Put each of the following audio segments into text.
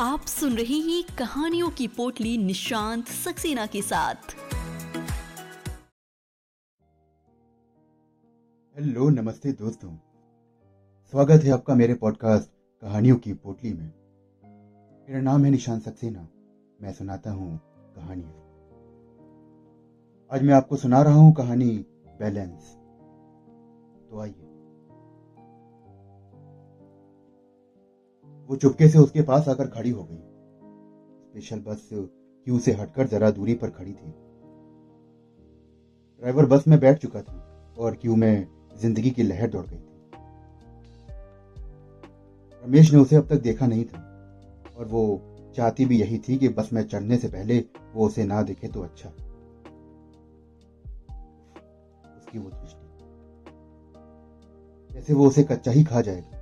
आप सुन रहे हैं कहानियों की पोटली निशांत सक्सेना के साथ। हेलो, नमस्ते दोस्तों। स्वागत है आपका मेरे पॉडकास्ट कहानियों की पोटली में। मेरा नाम है निशांत सक्सेना। मैं सुनाता हूँ कहानियाँ। आज मैं आपको सुना रहा हूँ कहानी बैलेंस। तो आइए। वो चुपके से उसके पास आकर खड़ी हो गई। स्पेशल बस क्यू से हटकर जरा दूरी पर खड़ी थी। ड्राइवर बस में बैठ चुका था और क्यू में ज़िंदगी की लहर दौड़ गई थी। रमेश ने उसे अब तक देखा नहीं था और वो चाहती भी यही थी कि बस में चढ़ने से पहले वो उसे ना देखे तो अच्छा। उसकी वो दृष्टि। जैसे वो उसे कच्चा ही खा जाएगा।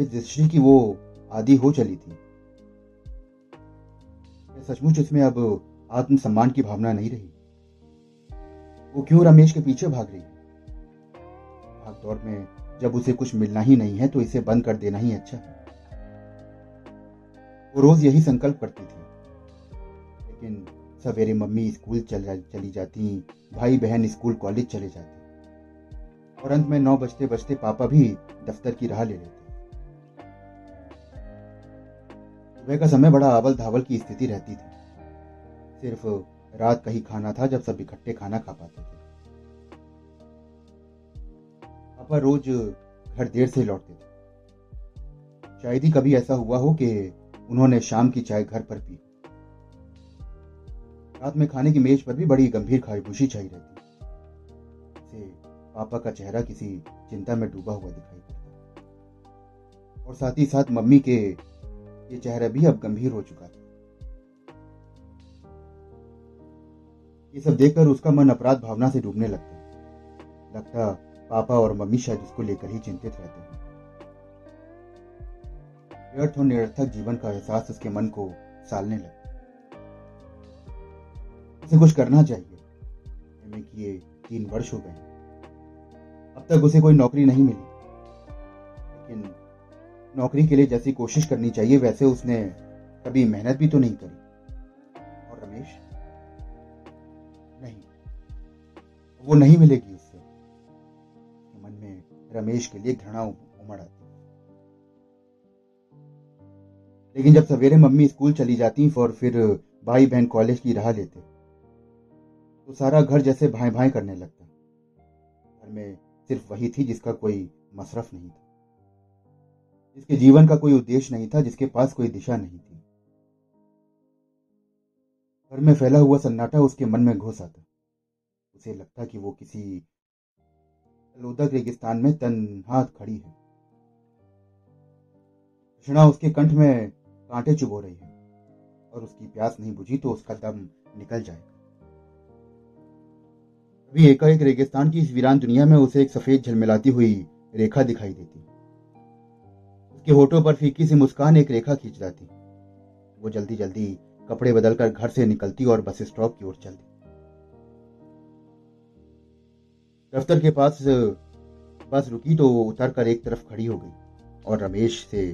इस दृष्टि की वो आदि हो चली थी। सचमुच इसमें अब आत्मसम्मान की भावना नहीं रही। वो क्यों रमेश के पीछे भाग रही? भाग दौड़ में जब उसे कुछ मिलना ही नहीं है तो इसे बंद कर देना ही अच्छा है। वो रोज यही संकल्प करती थी। लेकिन सवेरे मम्मी स्कूल चल जा, चली जाती भाई बहन स्कूल कॉलेज चले जाते। और अंत में नौ बजते बजते पापा भी दफ्तर की राह ले लेते। सुबह का समय बड़ा आवल धावल की स्थिति रहती थी। सिर्फ़ रात का ही खाना था जब सब इकट्ठे खाना खा पाते थे। पापा रोज घर देर से लौटते थे। शायद ही कभी ऐसा हुआ हो कि उन्होंने शाम की चाय घर पर पी। रात में खाने की मेज पर भी बड़ी गंभीर खाईबूशी छाई रहती से पापा का चेहरा किसी चिंता में डूबा हुआ दिखाई और साथ ही साथ मम्मी के ये चेहरा भी अब गंभीर हो चुका था। ये सब देखकर उसका मन अपराध भावना से डूबने लगता लगता पापा और मम्मी शायद उसको लेकर ही चिंतित रहते हैं। व्यर्थ और निरर्थक जीवन का एहसास उसके मन को सालने लगता उसे कुछ करना चाहिए। एमए किए तीन वर्ष हो गए अब तक उसे कोई नौकरी नहीं मिली। नौकरी के लिए जैसी कोशिश करनी चाहिए, वैसे उसने कभी मेहनत भी तो नहीं करी। और रमेश? नहीं। वो नहीं मिलेगी उससे। मन में रमेश के लिए घृणा उमड़ आती लेकिन जब सवेरे मम्मी स्कूल चली जाती और फिर भाई बहन कॉलेज की राह लेते तो सारा घर जैसे भाई भाई करने लगता घर में सिर्फ़ वही थी जिसका कोई मसरफ नहीं था। जिसके जीवन का कोई उद्देश्य नहीं था, जिसके पास कोई दिशा नहीं थी। घर में फैला हुआ सन्नाटा उसके मन में घुस आता उसे लगता कि वो किसी लोदक रेगिस्तान में तनहाथ खड़ी है। कृष्णा उसके कंठ में कांटे चुभो रही है और उसकी प्यास नहीं बुझी तो उसका दम निकल जाएगा। अभी एकाएक रेगिस्तान की इस वीरान दुनिया में उसे एक सफ़ेद झलमिलाती हुई रेखा दिखाई देती। उसके होठों पर फीकी सी मुस्कान एक रेखा खींच जाती। वो जल्दी जल्दी कपड़े बदलकर घर से निकलती और बस स्टॉप की ओर चलती। दफ्तर के पास, बस रुकी तो उतर कर एक तरफ़ खड़ी हो गई और रमेश से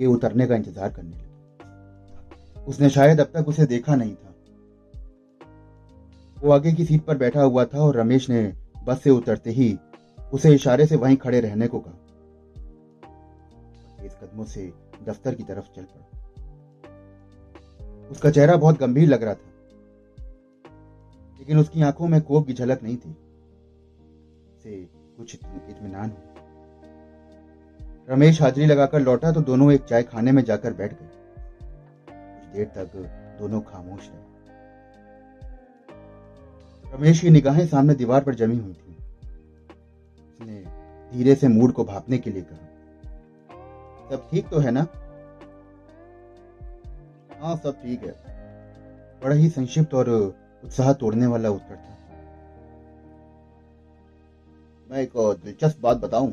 ये उतरने का इंतज़ार करने लगी। उसने शायद अब तक उसे देखा नहीं था। वो आगे की सीट पर बैठा हुआ था और रमेश ने बस से उतरते ही उसे इशारे से वहीं खड़े रहने को कहा। कदमों से दफ्तर की तरफ़ चल पड़ा। उसका चेहरा बहुत गंभीर लग रहा था, लेकिन उसकी आँखों में कोप की झलक नहीं थी। से कुछ इत्मीनान हो रमेश हाजिरी लगाकर लौटा तो दोनों एक चाय खाने में जाकर बैठ गए। कुछ देर तक दोनों खामोश रहे। रमेश की निगाहें सामने दीवार पर जमी हुई थी। उसने धीरे से मूड को भापने के लिए कहा। सब ठीक तो है ना? हाँ सब ठीक है। बड़ा ही संक्षिप्त और उत्साह तोड़ने वाला उत्तर था। मैं एक दिलचस्प बात बताऊँ।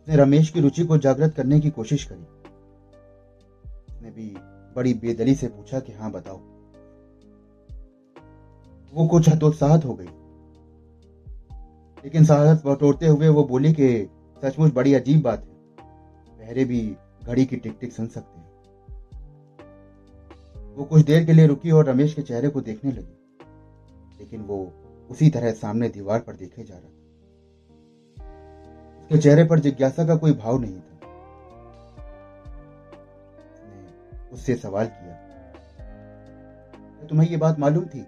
उसने रमेश की रुचि को जागृत करने की कोशिश करी। उसने भी बड़ी बेदली से पूछा कि हाँ बताओ। वो कुछ हतोत्साहत हो गई। लेकिन साहस बटोरते हुए वो बोली कि सचमुच बड़ी अजीब बात है। बहरे भी घड़ी की टिक टिक सुन सकते हैं। वो कुछ देर के लिए रुकी और रमेश के चेहरे को देखने लगी, लेकिन वो उसी तरह सामने दीवार पर देखे जा रहा था। उसके चेहरे पर जिज्ञासा का कोई भाव नहीं था। उसने उससे सवाल किया तुम्हें ये बात मालूम थी?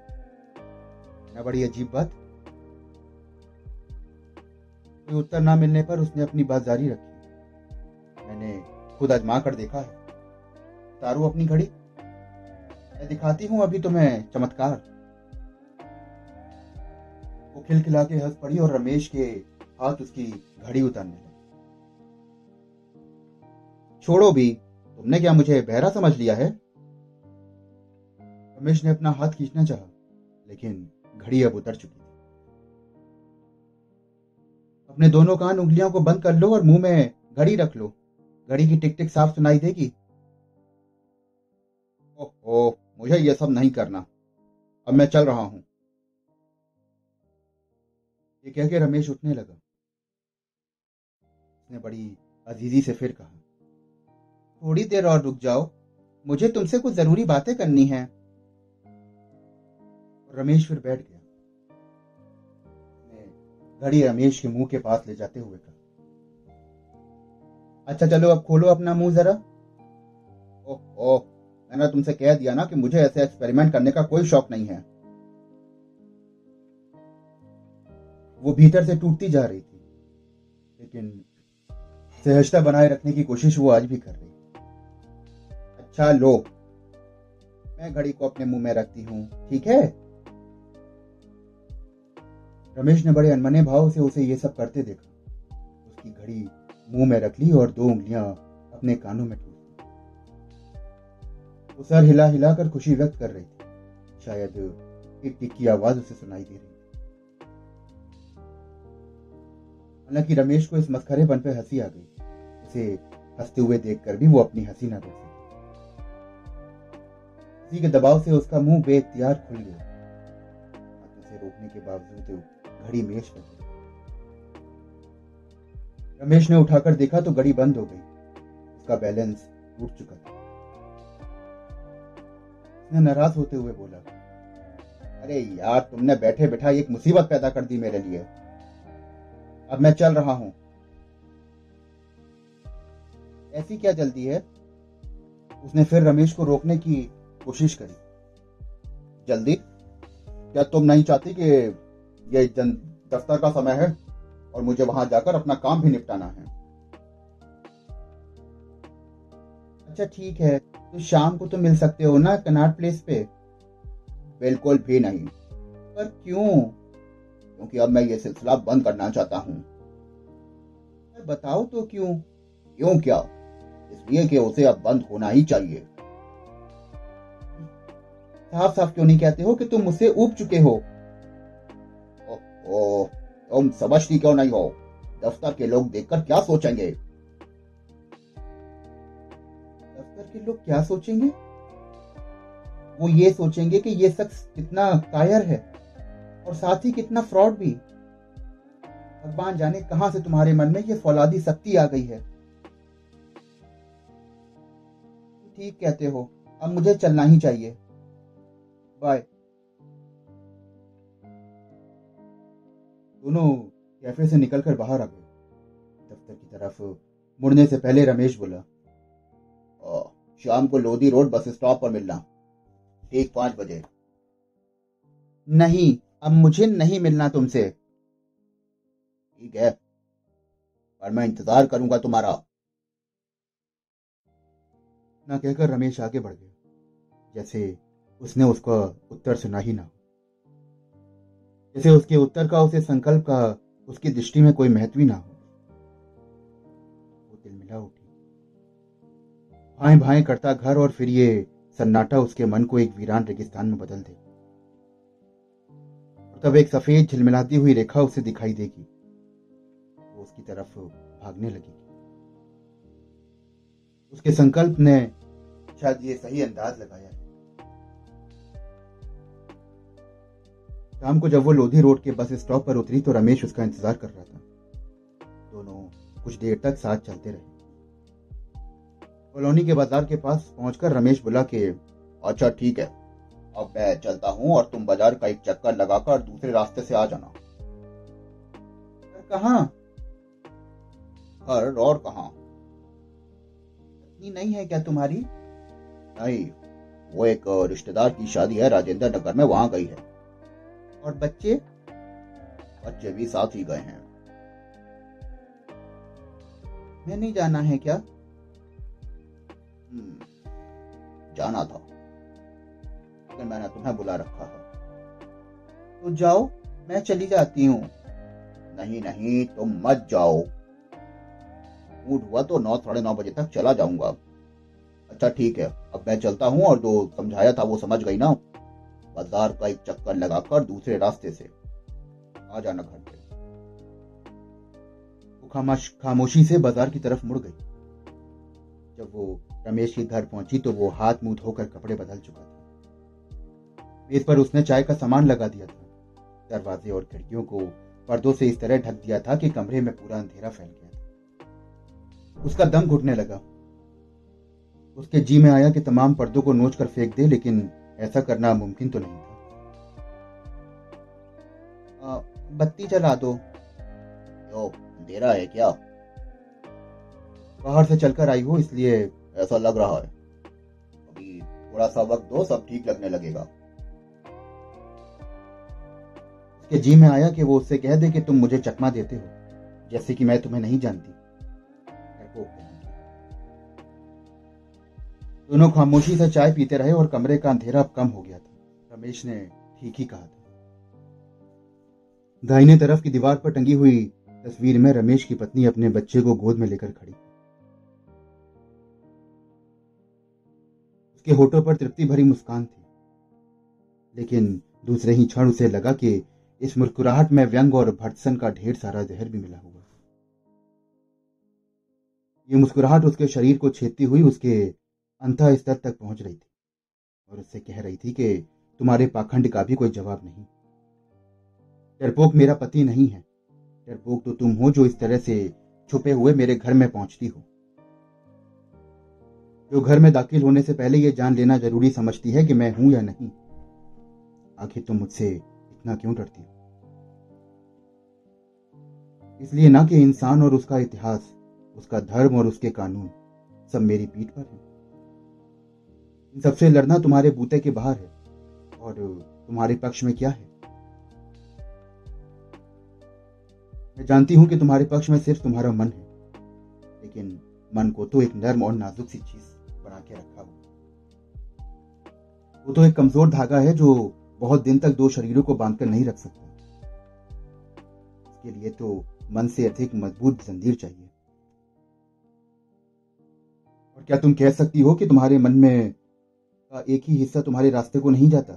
ना बड़ी अजीब बात? कोई उत्तर ना मिलने पर उसने अपनी बात जारी रखी। खुद आजमा कर देखा है। तारू अपनी घड़ी। मैं दिखाती हूँ अभी तुम्हें चमत्कार। वो खिलखिला के हंस पड़ी और रमेश के हाथ उसकी घड़ी उतारने लगे। छोड़ो भी, तुमने क्या मुझे बहरा समझ लिया है? रमेश ने अपना हाथ खींचना चाहा, लेकिन घड़ी अब उतर चुकी थी। अपने दोनों कान उंगलियों को बंद कर लो और मुँह में घड़ी रख लो। घड़ी की टिक टिक साफ़ सुनाई देगी। ओहो, मुझे यह सब नहीं करना। अब मैं चल रहा हूँ। ये कह के रमेश उठने लगा। उसने बड़ी अजीजी से फिर कहा, थोड़ी देर और रुक जाओ। मुझे तुमसे कुछ ज़रूरी बातें करनी है। रमेश फिर बैठ गया। घड़ी रमेश के मुँह के पास ले जाते हुए कहा अच्छा चलो अब खोलो अपना मुँह जरा। ओह ओह मैंने तुमसे कह दिया ना कि मुझे ऐसे एक्सपेरिमेंट करने का कोई शौक नहीं है। वो भीतर से टूटती जा रही थी, लेकिन सहजता बनाए रखने की कोशिश वो आज भी कर रही अच्छा लो। मैं घड़ी को अपने मुँह में रखती हूँ, ठीक है? रमेश ने बड़े अनमने भाव से उसे ये सब करते देखा। उसकी घड़ी मुँह में रख ली और दो उंगलियाँ अपने कानों में ठूस वो सर हिला हिलाकर खुशी व्यक्त कर रही थी। शायद एक टिक की आवाज़ उसे सुनाई दे रही हालाँकि रमेश को इस मस्खरेपन पर हँसी आ गई। उसे हँसते हुए देखकर भी वो अपनी हँसी ना रोक सकी। के दबाव से उसका मुँह बेख्तियार खुल गया। उसे रोकने के बावजूद घड़ी मेज पर रमेश ने उठाकर देखा तो घड़ी बंद हो गई। उसका बैलेंस टूट चुका था। उसने नाराज़ होते हुए बोला, अरे यार, तुमने बैठे बैठा एक मुसीबत पैदा कर दी मेरे लिए। अब मैं चल रहा हूँ। ऐसी क्या जल्दी है? उसने फिर रमेश को रोकने की कोशिश करी। जल्दी? क्या तुम नहीं चाहती कि ये दफ्तर का समय है? और मुझे वहाँ जाकर अपना काम भी निपटाना है। अच्छा ठीक है। तो शाम को तो मिल सकते हो ना कनाट प्लेस पे? बिल्कुल भी नहीं। पर क्यों? क्योंकि अब मैं ये सिलसिला बंद करना चाहता हूँ। बताओ तो क्यों? क्यों क्या? इसलिए कि उसे अब बंद होना ही चाहिए। साफ़ साफ़ क्यों नहीं कहते हो कि तुम मुझसे ऊब चुके हो? ओ, तुम समझती क्यों नहीं हो? दफ्तर के लोग देखकर क्या सोचेंगे? दफ्तर के लोग क्या सोचेंगे? वो ये सोचेंगे कि ये शख्स कितना कायर है और साथ ही कितना फ्रॉड भी। भगवान जाने कहाँ से तुम्हारे मन में ये फौलादी शक्ति आ गई है? ठीक कहते हो, अब मुझे चलना ही चाहिए। बाय। दोनों कैफ़े से निकलकर बाहर आ गए। दफ्तर की तरफ़ मुड़ने से पहले रमेश बोला शाम को लोधी रोड बस स्टॉप पर मिलना। ठीक पाँच बजे। नहीं, अब मुझे नहीं मिलना तुमसे। ठीक है, पर मैं इंतज़ार करूँगा तुम्हारा। ना कहकर रमेश आगे बढ़ गया, जैसे उसने उसका उत्तर सुना ही ना। जैसे उसके उत्तर का, उसे संकल्प का, उसकी दृष्टि में कोई महत्व ना हो। वो दिल मिला उठी। भाई भाई करता घर और फिर ये सन्नाटा उसके मन को एक वीरान रेगिस्तान में बदल दे। और तब एक सफ़ेद झिलमिलाती हुई रेखा उसे दिखाई देगी। वो उसकी तरफ़ भागने लगेगी उसके संकल्प ने शायद ये सही अंदाज लगाया। शाम को जब वो लोधी रोड के बस स्टॉप पर उतरी तो रमेश उसका इंतज़ार कर रहा था। दोनों कुछ देर तक साथ चलते रहे। कॉलोनी के बाज़ार के पास पहुंचकर रमेश बोला कि अच्छा ठीक है। अब मैं चलता हूँ और तुम बाज़ार का एक चक्कर लगाकर दूसरे रास्ते से आ जाना। कहा? घर और कहा? नहीं है क्या तुम्हारी? नहीं, वो एक रिश्तेदार की शादी है, राजेंद्र नगर में वहाँ गई है। और बच्चे? बच्चे भी साथ ही गए हैं। मैं नहीं जाना है क्या? हम्म, जाना था। लेकिन मैंने तुम्हें बुला रखा है। तो जाओ मैं चली जाती हूँ। नहीं नहीं तुम मत जाओ। मूड हुआ तो नौ साढ़े नौ बजे तक चला जाऊँगा। अच्छा ठीक है अब मैं चलता हूँ और जो समझाया था वो समझ गई ना। बाज़ार का एक चक्कर लगाकर दूसरे रास्ते से आ जाना घर पे। वो खामोश खामोशी से बाज़ार की तरफ़ मुड़ गई। जब वो रमेश के घर पहुँची तो वो हाथ मुँह धोकर कपड़े बदल चुका था। मेज पर उसने चाय का सामान लगा दिया था। दरवाजे और खिड़कियों को पर्दों से इस तरह ढक दिया था कि कमरे में पूरा अंधेरा फैल गया उसका दम घुटने लगा। उसके जी में आया कि तमाम पर्दों को नोच कर फेंक दे, लेकिन ऐसा करना मुमकिन तो नहीं था। बत्ती जला दो। क्यों अंधेरा है क्या? बाहर से चलकर आई हो, इसलिए ऐसा लग रहा है। अभी थोड़ा सा वक्त दो, सब ठीक लगने लगेगा। उसके जी में आया कि वो उससे कह दे कि तुम मुझे चकमा देते हो, जैसे कि मैं तुम्हें नहीं जानती। दोनों खामोशी से चाय पीते रहे और कमरे का अंधेरा अब कम हो गया था। रमेश ने ठीक ही कहा था। दाहिने तरफ़ की दीवार पर टंगी हुई तस्वीर में रमेश की पत्नी अपने बच्चे को गोद में लेकर खड़ी उसके होठों पर तृप्ति भरी मुस्कान थी। लेकिन दूसरे ही क्षण उसे लगा कि इस मुस्कुराहट में व्यंग और भटसन का ढेर सारा जहर भी मिला हुआ। ये मुस्कुराहट उसके शरीर को छेदती हुई उसके अंत स्तर तक पहुँच रही थी और उससे कह रही थी कि तुम्हारे पाखंड का भी कोई जवाब नहीं। डरपोक मेरा पति नहीं है। डरपोक तो तुम हो जो इस तरह से छुपे हुए मेरे घर में पहुँचती हो। जो घर में दाखिल होने से पहले यह जान लेना ज़रूरी समझती है कि मैं हूँ या नहीं। आखिर तुम मुझसे इतना क्यों डरती हो? इसलिए ना कि इंसान और उसका इतिहास, उसका धर्म और उसके कानून सब मेरी पीठ पर है। इन सबसे लड़ना तुम्हारे बूते के बाहर है, और तुम्हारे पक्ष में क्या है? मैं जानती हूँ कि तुम्हारे पक्ष में सिर्फ़ तुम्हारा मन है, लेकिन मन को तो एक नर्म और नाजुक सी चीज़ बना के रखा हो। वो तो एक कमज़ोर धागा है जो बहुत दिन तक दो शरीरों को बांधकर नहीं रख सकता। इसके लिए तो मन से अधिक मज़बूत जंजीर चाहिए। और क्या तुम कह सकती हो कि तुम्हारे मन में का एक ही हिस्सा तुम्हारे रास्ते को नहीं जाता।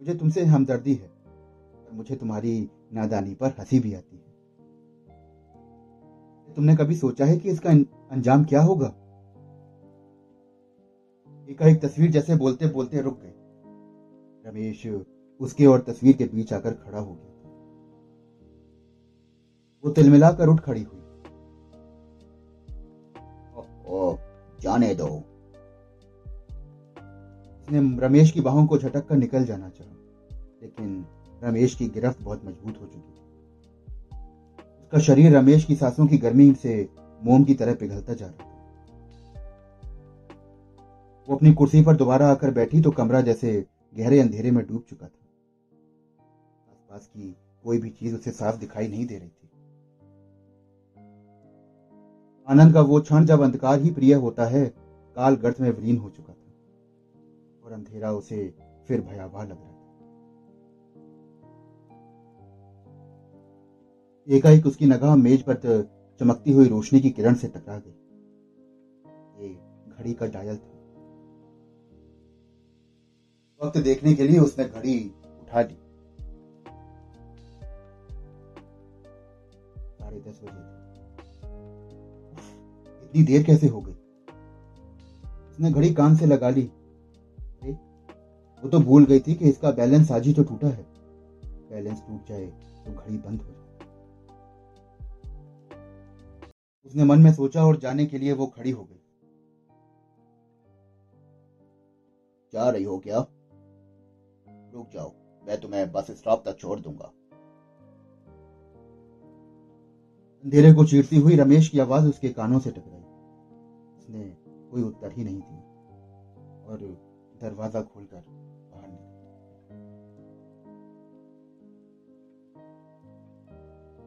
मुझे तुमसे हमदर्दी है और मुझे तुम्हारी नादानी पर हँसी भी आती है। तुमने कभी सोचा है कि इसका अंजाम क्या होगा? एकाएक तस्वीर जैसे बोलते बोलते रुक गए रमेश उसके और तस्वीर के बीच आकर खड़ा हो गया वो तिलमिलाकर उठ खड़ी हुई। ओ, जाने दो। उसने रमेश की बाहों को झटक कर निकल जाना चाहा, लेकिन रमेश की गिरफ्त बहुत मज़बूत हो चुकी। थी उसका शरीर रमेश की सांसों की गर्मी से मोम की तरह पिघलता जा रहा था। वो अपनी कुर्सी पर दोबारा आकर बैठी तो कमरा जैसे गहरे अंधेरे में डूब चुका था। आसपास की कोई भी चीज़ उसे साफ़ दिखाई नहीं दे रही थी। आनंद का वो क्षण जब अंधकार ही प्रिय होता है काल गर्त में विलीन हो चुका और अंधेरा उसे फिर भयावह लग रहा था। एकाएक उसकी नगाह मेज पर चमकती हुई रोशनी की किरण से टकरा गई। ये घड़ी का डायल था। वक्त देखने के लिए उसने घड़ी उठा ली। साढ़े दस बजे इतनी देर कैसे हो गई? उसने घड़ी कान से लगा ली। वो तो भूल गई थी कि इसका बैलेंस आज ही तो टूटा है। बैलेंस टूट जाए तो घड़ी बंद हो जाए। उसने मन में सोचा और जाने के लिए वो खड़ी हो गई। जा रही हो क्या? रुक जाओ, मैं तुम्हें बस स्टॉप तक छोड़ दूँगा। अंधेरे को चीरती हुई रमेश की आवाज़ उसके कानों से टकराई। उसने कोई उत्तर ही नहीं दिया। और दरवाज़ा खोलकर बाहर निकल।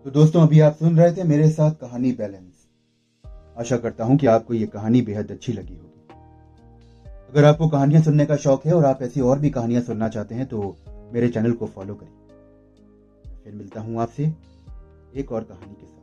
तो दोस्तों, अभी आप सुन रहे थे मेरे साथ कहानी बैलेंस। आशा करता हूँ कि आपको ये कहानी बेहद अच्छी लगी होगी। अगर आपको कहानियाँ सुनने का शौक है और आप ऐसी और भी कहानियाँ सुनना चाहते हैं तो मेरे चैनल को फॉलो करिए फिर मिलता हूँ आपसे एक और कहानी के साथ।